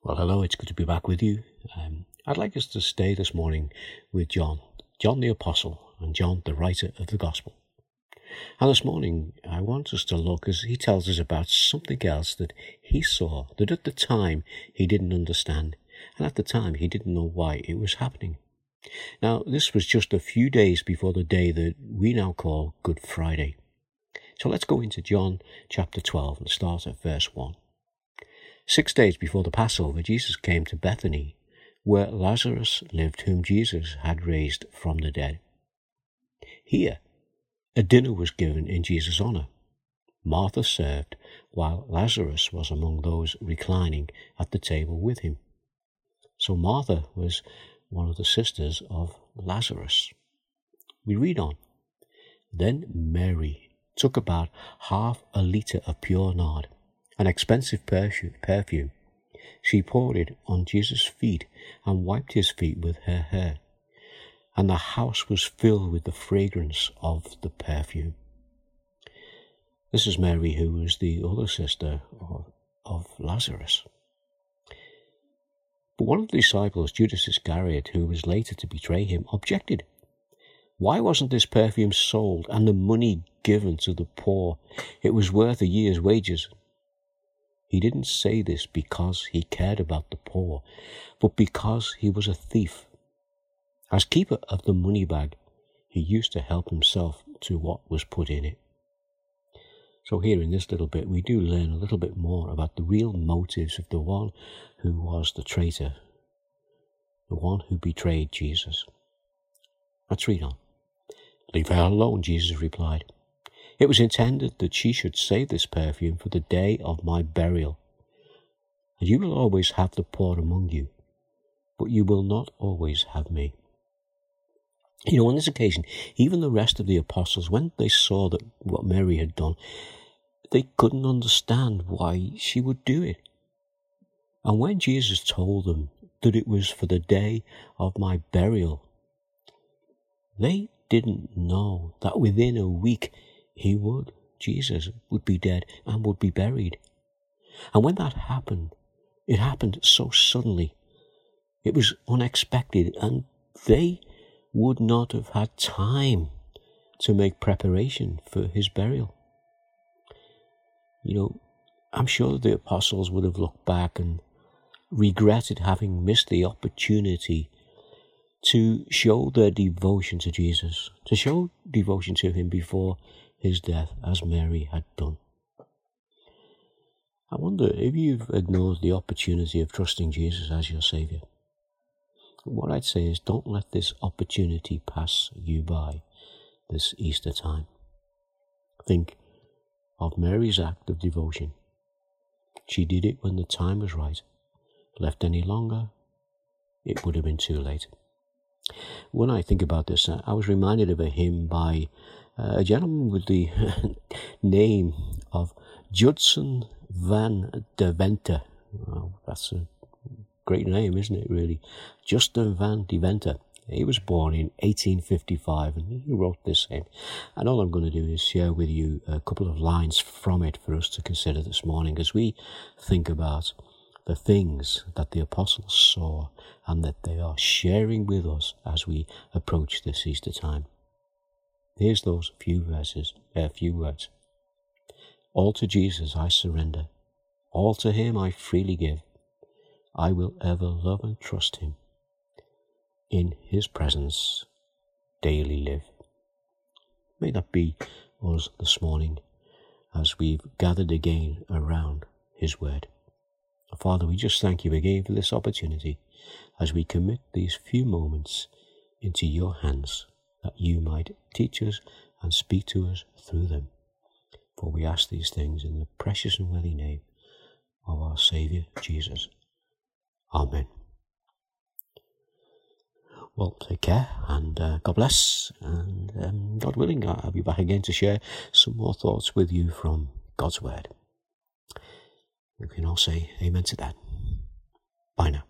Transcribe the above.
Well, hello, it's good to be back with you. Um, I'd like us to stay this morning with John, John the Apostle, and John the writer of the Gospel. And this morning, I want us to look as he tells us about something else that he saw that at the time he didn't understand, and at the time he didn't know why it was happening. Now, this was just a few days before the day that we now call Good Friday. So let's go into John chapter 12 and start at verse 1. Six days before the Passover, Jesus came to Bethany, where Lazarus lived, whom Jesus had raised from the dead. Here, a dinner was given in Jesus' honor. Martha served, while Lazarus was among those reclining at the table with him. So Martha was one of the sisters of Lazarus. We read on. Then Mary took about half a litre of pure nard an expensive perfume. She poured it on Jesus' feet and wiped his feet with her hair. And the house was filled with the fragrance of the perfume. This is Mary, who was the other sister of, of Lazarus. But one of the disciples, Judas Iscariot, who was later to betray him, objected. Why wasn't this perfume sold and the money given to the poor? It was worth a year's wages. He didn't say this because he cared about the poor, but because he was a thief. As keeper of the money bag, he used to help himself to what was put in it. So, here in this little bit, we do learn a little bit more about the real motives of the one who was the traitor, the one who betrayed Jesus. Let's read on. Leave her alone, Jesus replied. It was intended that she should save this perfume for the day of my burial. And you will always have the poor among you, but you will not always have me. You know, on this occasion, even the rest of the apostles, when they saw that what Mary had done, they couldn't understand why she would do it. And when Jesus told them that it was for the day of my burial, they didn't know that within a week he would. Jesus would be dead and would be buried. And when that happened, it happened so suddenly. It was unexpected, and they would not have had time to make preparation for his burial. You know, I'm sure the apostles would have looked back and regretted having missed the opportunity to show their devotion to Jesus, to show devotion to him before his death as Mary had done. I wonder if you've ignored the opportunity of trusting Jesus as your Saviour. What I'd say is don't let this opportunity pass you by this Easter time. Think of Mary's act of devotion. She did it when the time was right. Left any longer, it would have been too late. When I think about this, I was reminded of a hymn by uh, a gentleman with the name of Judson Van Deventer. Well, that's a great name, isn't it, really? Judson Van Deventer. He was born in 1855 and he wrote this hymn. And all I'm going to do is share with you a couple of lines from it for us to consider this morning as we think about the things that the apostles saw and that they are sharing with us as we approach this Easter time. Here's those few verses, a uh, few words. All to Jesus I surrender. All to him I freely give. I will ever love and trust him. In his presence daily live. May that be us this morning as we've gathered again around his word. Father, we just thank you again for this opportunity as we commit these few moments into your hands that you might teach us and speak to us through them. For we ask these things in the precious and worthy name of our Saviour Jesus. Amen. Well, take care and uh, God bless. And um, God willing, I'll be back again to share some more thoughts with you from God's Word. We can all say amen to that. Bye now.